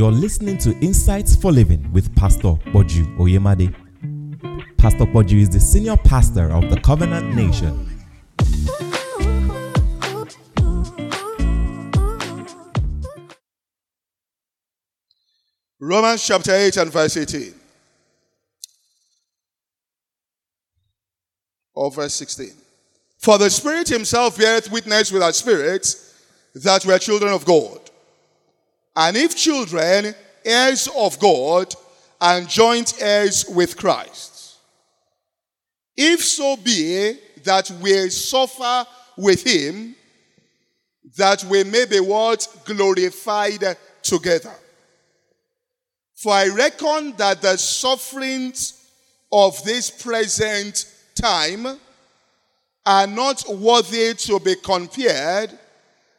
You're listening to Insights for Living with Pastor Poju Oyemade. Pastor Poju is the senior pastor of the Covenant Nation. Romans chapter 8 and verse 18. Or verse 16. For the Spirit Himself beareth witness with our spirits that we are children of God. And if children, heirs of God, and joint heirs with Christ. If so be that we suffer with Him, that we may be what? Glorified together. For I reckon that the sufferings of this present time are not worthy to be compared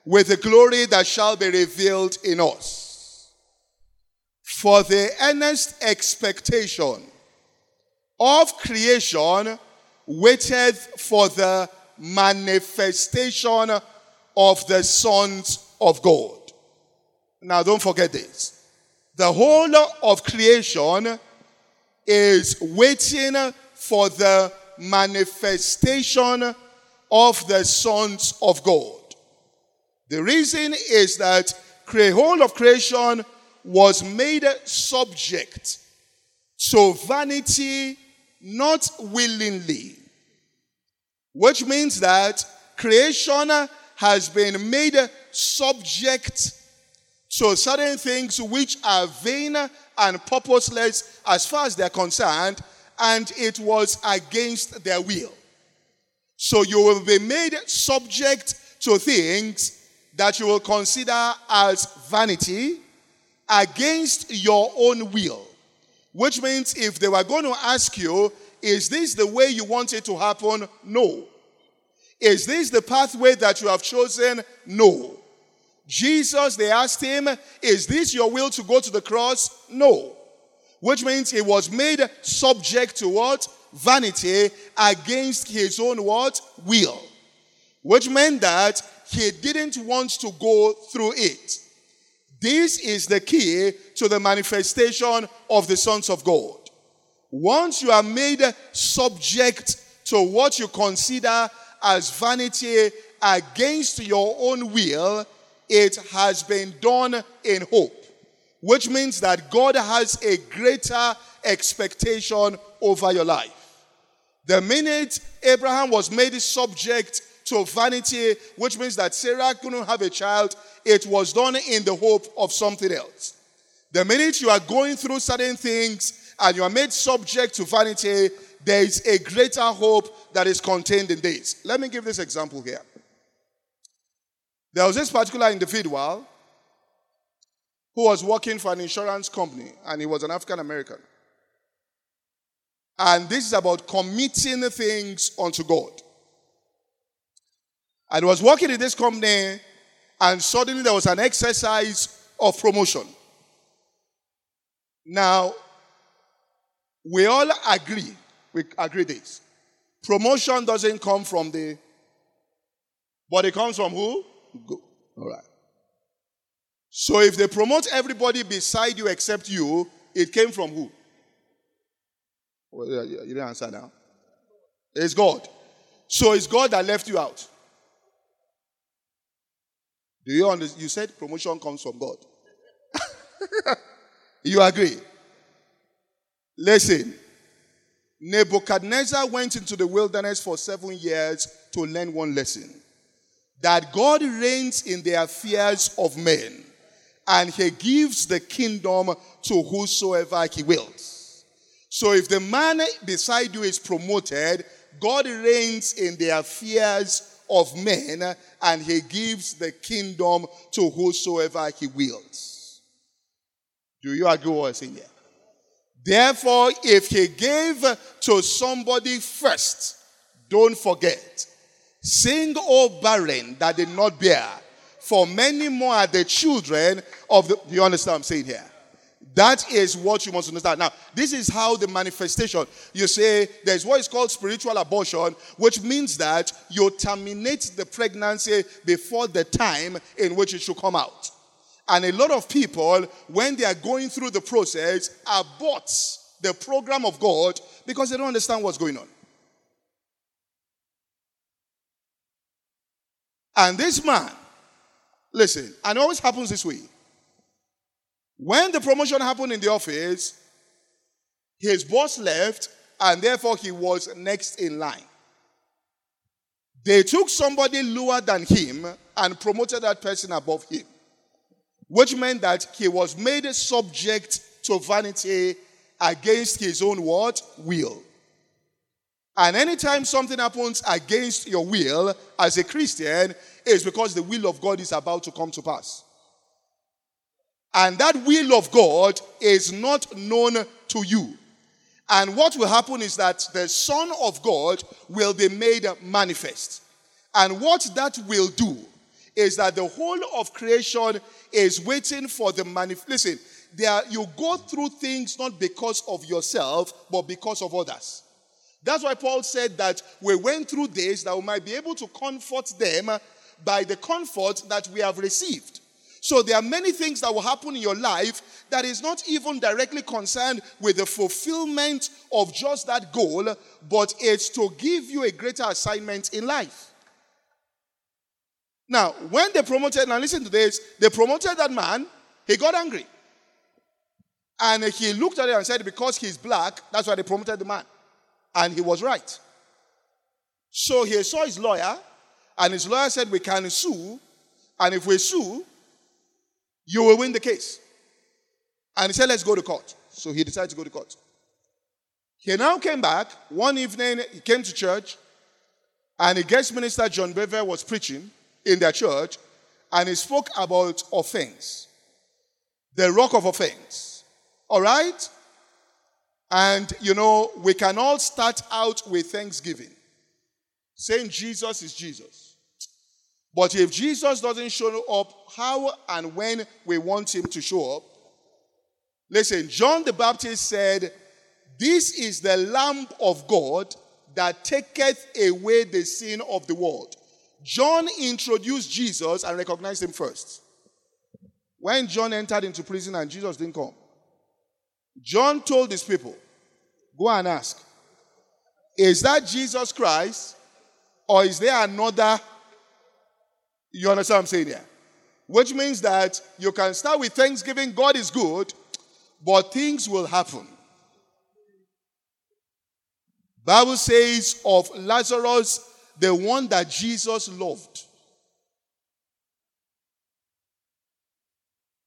with the glory that shall be revealed in us. For the earnest expectation of creation waited for the manifestation of the sons of God. Now, don't forget this. The whole of creation is waiting for the manifestation of the sons of God. The reason is that the whole of creation was made subject to vanity not willingly, which means that creation has been made subject to certain things which are vain and purposeless as far as they're concerned, and it was against their will. So you will be made subject to things that you will consider as vanity against your own will. Which means if they were going to ask you, is this the way you want it to happen? No. Is this the pathway that you have chosen? No. Jesus, they asked him, Is this your will to go to the cross? No. Which means he was made subject to what? Vanity against his own what? Will. Which meant that he didn't want to go through it. This is the key to the manifestation of the sons of God. Once you are made subject to what you consider as vanity against your own will, it has been done in hope, which means that God has a greater expectation over your life. The minute Abraham was made subject to vanity, which means that Sarah couldn't have a child, it was done in the hope of something else. The minute you are going through certain things and you are made subject to vanity, there is a greater hope that is contained in this. Let me give this example here. There was this particular individual who was working for an insurance company, and he was an African American. And this is about committing things unto God. And was working in this company, and suddenly there was an exercise of promotion. Now, we all agree, we agree this. Promotion doesn't come from the, but it comes from who? Go. All right. So if they promote everybody beside you except you, it came from who? Well, you didn't answer now. It's God. So it's God that left you out. Do you understand? You said promotion comes from God. you agree? Listen. Nebuchadnezzar went into the wilderness for seven years to learn one lesson that God reigns in the affairs of men and he gives the kingdom to whosoever he wills. So if the man beside you is promoted, God reigns in the affairs of men and he gives the kingdom to whosoever he wills. Do you agree with saying here? Therefore, if he gave to somebody first, don't forget Sing, O barren that did not bear, for many more are the children of the. Do you understand what I'm saying here? That is what you must understand. Now, this is how the manifestation. You say there's what is called spiritual abortion, which means that you terminate the pregnancy before the time in which it should come out. And a lot of people, when they are going through the process, abort the program of God because they don't understand what's going on. And this man, listen, and it always happens this way. When the promotion happened in the office, his boss left, and therefore he was next in line. They took somebody lower than him and promoted that person above him, which meant that he was made subject to vanity against his own what? Will. And anytime something happens against your will as a Christian, it's because the will of God is about to come to pass. And that will of God is not known to you. And what will happen is that the Son of God will be made manifest. And what that will do is that the whole of creation is waiting for the manifest. Listen, there you go through things not because of yourself, but because of others. That's why Paul said that we went through this that we might be able to comfort them by the comfort that we have received. So there are many things that will happen in your life that is not even directly concerned with the fulfillment of just that goal, but it's to give you a greater assignment in life. Now, when they promoted, now listen to this, they promoted that man, he got angry. And he looked at it and said, Because he's black, that's why they promoted the man. And he was right. So he saw his lawyer, and his lawyer said, We can sue, and if we sue, you will win the case. And he said, Let's go to court. So he decided to go to court. He now came back. One evening, he came to church, and the guest minister, John Bevere, was preaching in their church, and he spoke about offense, the rock of offense. All right? And, you know, we can all start out with thanksgiving, saying Jesus is Jesus. But if Jesus doesn't show up how and when we want him to show up, listen, John the Baptist said, This is the Lamb of God that taketh away the sin of the world. John introduced Jesus and recognized him first. When John entered into prison and Jesus didn't come, John told his people, Go and ask, is that Jesus Christ or is there another? You understand what I'm saying here? Which means that you can start with thanksgiving, God is good, but things will happen. Bible says of Lazarus, the one that Jesus loved.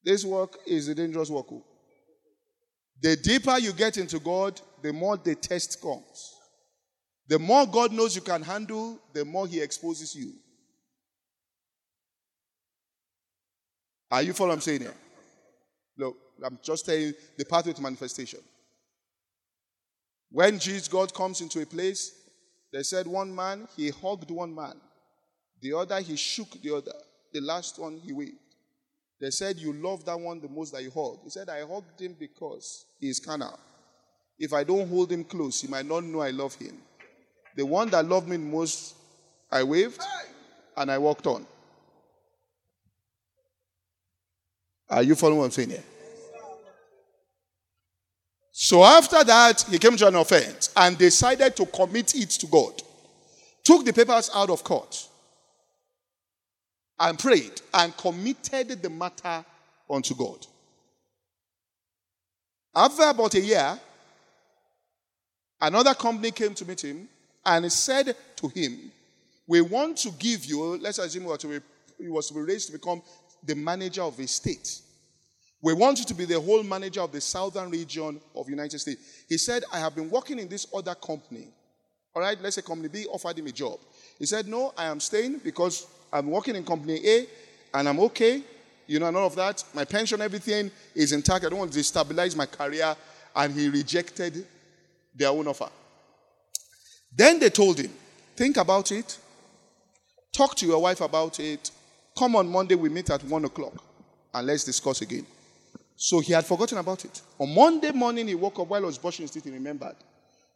This work is a dangerous work. Oh. The deeper you get into God, the more the test comes. The more God knows you can handle, the more He exposes you. Are you following what I'm saying here? Look, I'm just saying the pathway to manifestation. When Jesus God comes into a place, they said one man, he hugged one man. The other, he shook the other. The last one, he waved. They said, You love that one the most that you hug. He said, I hugged him because he is carnal. If I don't hold him close, he might not know I love him. The one that loved me most, I waved and I walked on. Are you following what I'm saying here? So after that, he came to an offense and decided to commit it to God. Took the papers out of court and prayed and committed the matter unto God. After about a year, another company came to meet him and said to him, We want to give you, let's assume he was to be raised to become the manager of a state. We want you to be the whole manager of the southern region of United States. He said, I have been working in this other company. All right, let's say company B offered him a job. He said, No, I am staying because I'm working in company A and I'm okay. You know, and all of that. My pension, everything is intact. I don't want to destabilize my career. And he rejected their own offer. Then they told him, Think about it. Talk to your wife about it. Come on Monday, we meet at one o'clock and let's discuss again. So he had forgotten about it. On Monday morning, he woke up while I was brushing his teeth, he remembered.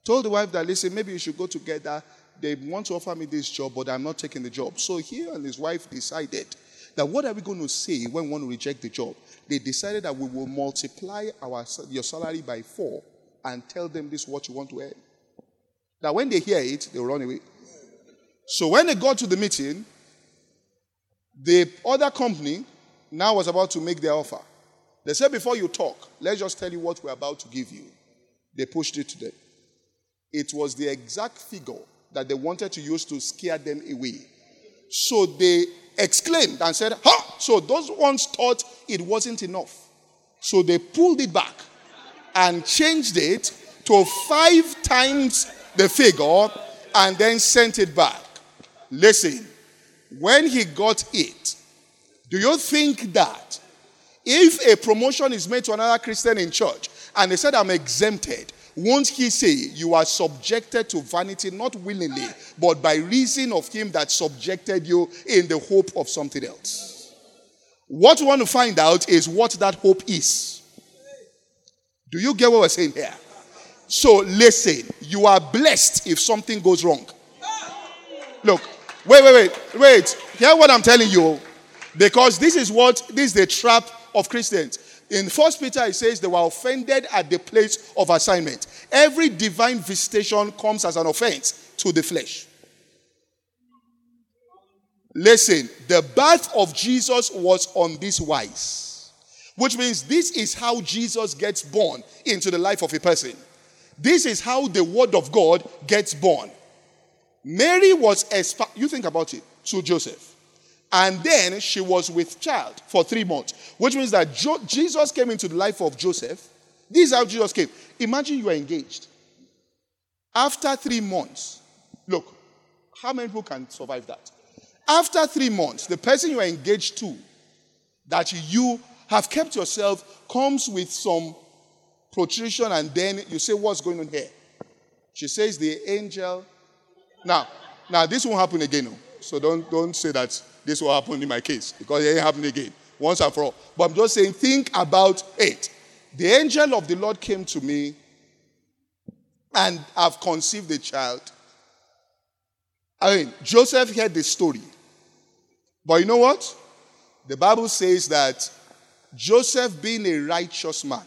Told the wife that, listen, maybe you should go together. They want to offer me this job, but I'm not taking the job. So he and his wife decided that what are we going to say when we want to reject the job? They decided that we will multiply our, your salary by four and tell them this is what you want to earn. That when they hear it, they'll run away. So when they got to the meeting, the other company now was about to make their offer. They said, Before you talk, let's just tell you what we're about to give you. They pushed it to them. It was the exact figure that they wanted to use to scare them away. So they exclaimed and said, Ha! So those ones thought it wasn't enough. So they pulled it back and changed it to five times the figure and then sent it back. Listen, when he got it, do you think that if a promotion is made to another Christian in church and they said, I'm exempted, won't he say, You are subjected to vanity not willingly, but by reason of him that subjected you in the hope of something else? What we want to find out is what that hope is. Do you get what we're saying here? So listen, you are blessed if something goes wrong. Look, wait, wait, wait, wait. Hear what I'm telling you. Because this is what this is the trap of Christians. In First Peter, it says they were offended at the place of assignment. Every divine visitation comes as an offense to the flesh. Listen, the birth of Jesus was on this wise, which means this is how Jesus gets born into the life of a person. This is how the word of God gets born. Mary was, exp- you think about it, to Joseph. And then she was with child for three months, which means that jo- Jesus came into the life of Joseph. This is how Jesus came. Imagine you are engaged. After three months, look, how many people can survive that? After three months, the person you are engaged to, that you have kept yourself, comes with some protrusion, and then you say, What's going on here? She says, The angel. Now, now this won't happen again. No? So don't, don't say that this will happen in my case because it ain't happening again once and for all. But I'm just saying, think about it. The angel of the Lord came to me and I've conceived a child. I mean, Joseph heard the story. But you know what? The Bible says that Joseph, being a righteous man,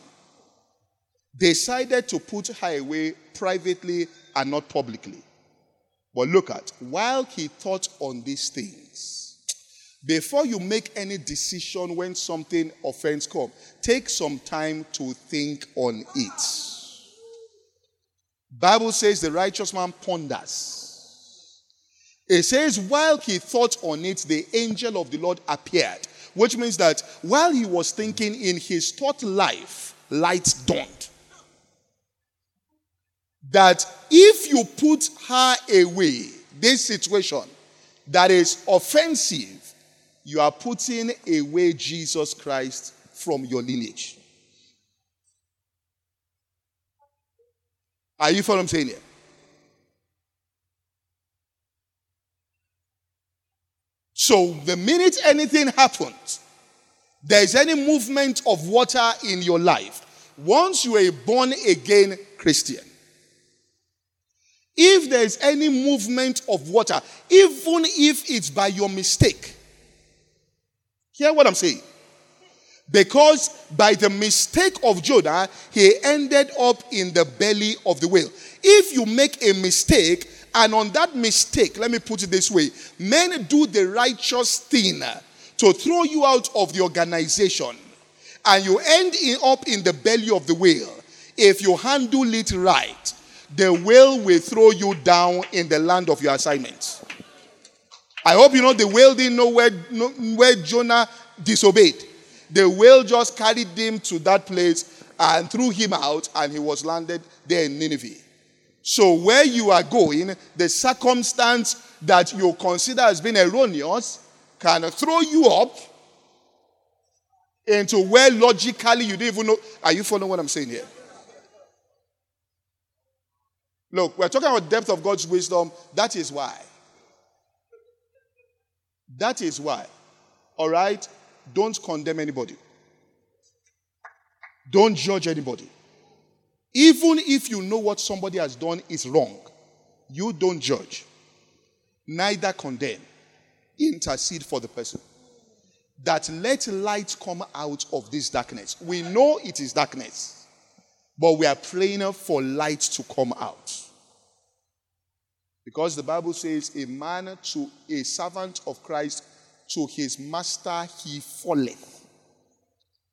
decided to put her away privately and not publicly. But look at, while he thought on these things, before you make any decision when something offense come, take some time to think on it. Bible says the righteous man ponders. It says while he thought on it, the angel of the Lord appeared, which means that while he was thinking in his thought life, light dawned that if you put her away, this situation that is offensive, you are putting away Jesus Christ from your lineage. Are you following what I'm saying here? So, the minute anything happens, there's any movement of water in your life, once you are a born again Christian, if there's any movement of water, even if it's by your mistake, hear what I'm saying. Because by the mistake of Jonah, he ended up in the belly of the whale. If you make a mistake, and on that mistake, let me put it this way men do the righteous thing to throw you out of the organization, and you end up in the belly of the whale. If you handle it right, the whale will throw you down in the land of your assignment. I hope you know the whale didn't know where, where Jonah disobeyed. The whale just carried him to that place and threw him out, and he was landed there in Nineveh. So, where you are going, the circumstance that you consider as being erroneous can throw you up into where logically you didn't even know. Are you following what I'm saying here? Look, we're talking about depth of God's wisdom. That is why. That is why. All right? Don't condemn anybody. Don't judge anybody. Even if you know what somebody has done is wrong, you don't judge. Neither condemn. Intercede for the person. that let light come out of this darkness. We know it is darkness, but we are praying for light to come out. Because the Bible says, a man to a servant of Christ to his master he falleth.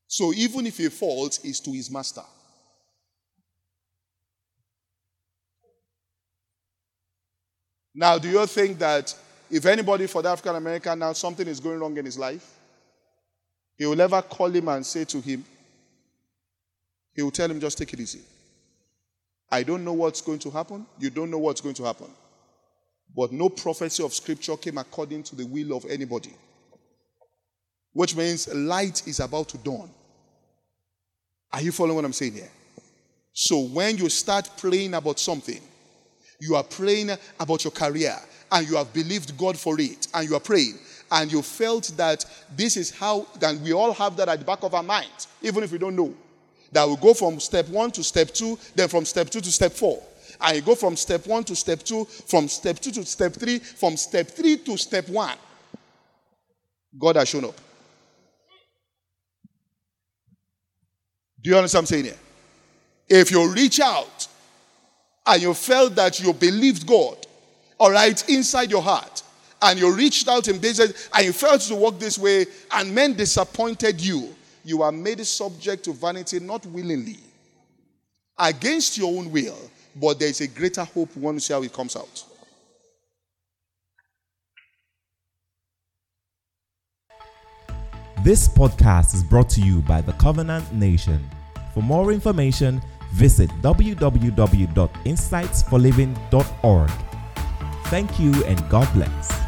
So even if he falls, is to his master. Now, do you think that if anybody for the African American now something is going wrong in his life, he will ever call him and say to him, he will tell him, just take it easy. I don't know what's going to happen. You don't know what's going to happen. But no prophecy of scripture came according to the will of anybody. Which means light is about to dawn. Are you following what I'm saying here? So when you start praying about something, you are praying about your career and you have believed God for it and you are praying and you felt that this is how, and we all have that at the back of our minds, even if we don't know. That we go from step one to step two, then from step two to step four. You go from step one to step two, from step two to step three, from step three to step one. God has shown up. Do you understand what I'm saying here? If you reach out and you felt that you believed God, all right, inside your heart, and you reached out in business and you felt to walk this way, and men disappointed you, you are made subject to vanity not willingly, against your own will, but there is a greater hope. We want to see how it comes out. This podcast is brought to you by the Covenant Nation. For more information, visit www.insightsforliving.org. Thank you and God bless.